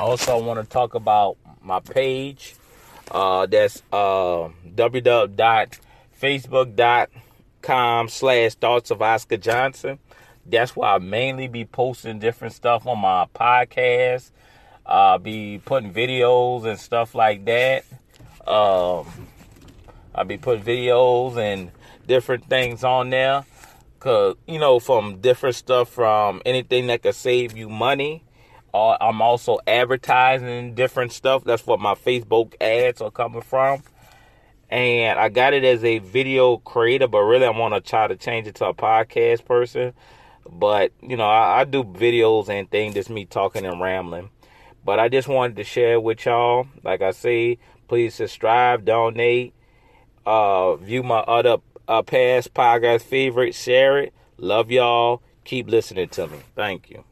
Also, I want to talk about my page. Uh, that's uh, www.facebook.com slash thoughts of Oscar Johnson. That's where I mainly be posting different stuff on my podcast. Uh, be putting videos and stuff like that. Um, I'll be putting videos and different things on there. Cause you know, from different stuff, from anything that could save you money. I'm also advertising different stuff. That's what my Facebook ads are coming from. And I got it as a video creator, but really I want to try to change it to a podcast person. But you know, I, I do videos and things, just me talking and rambling. But I just wanted to share with y'all. Like I say, please subscribe, donate, uh, view my other uh, past podcast favorites, share it. Love y'all. Keep listening to me. Thank you.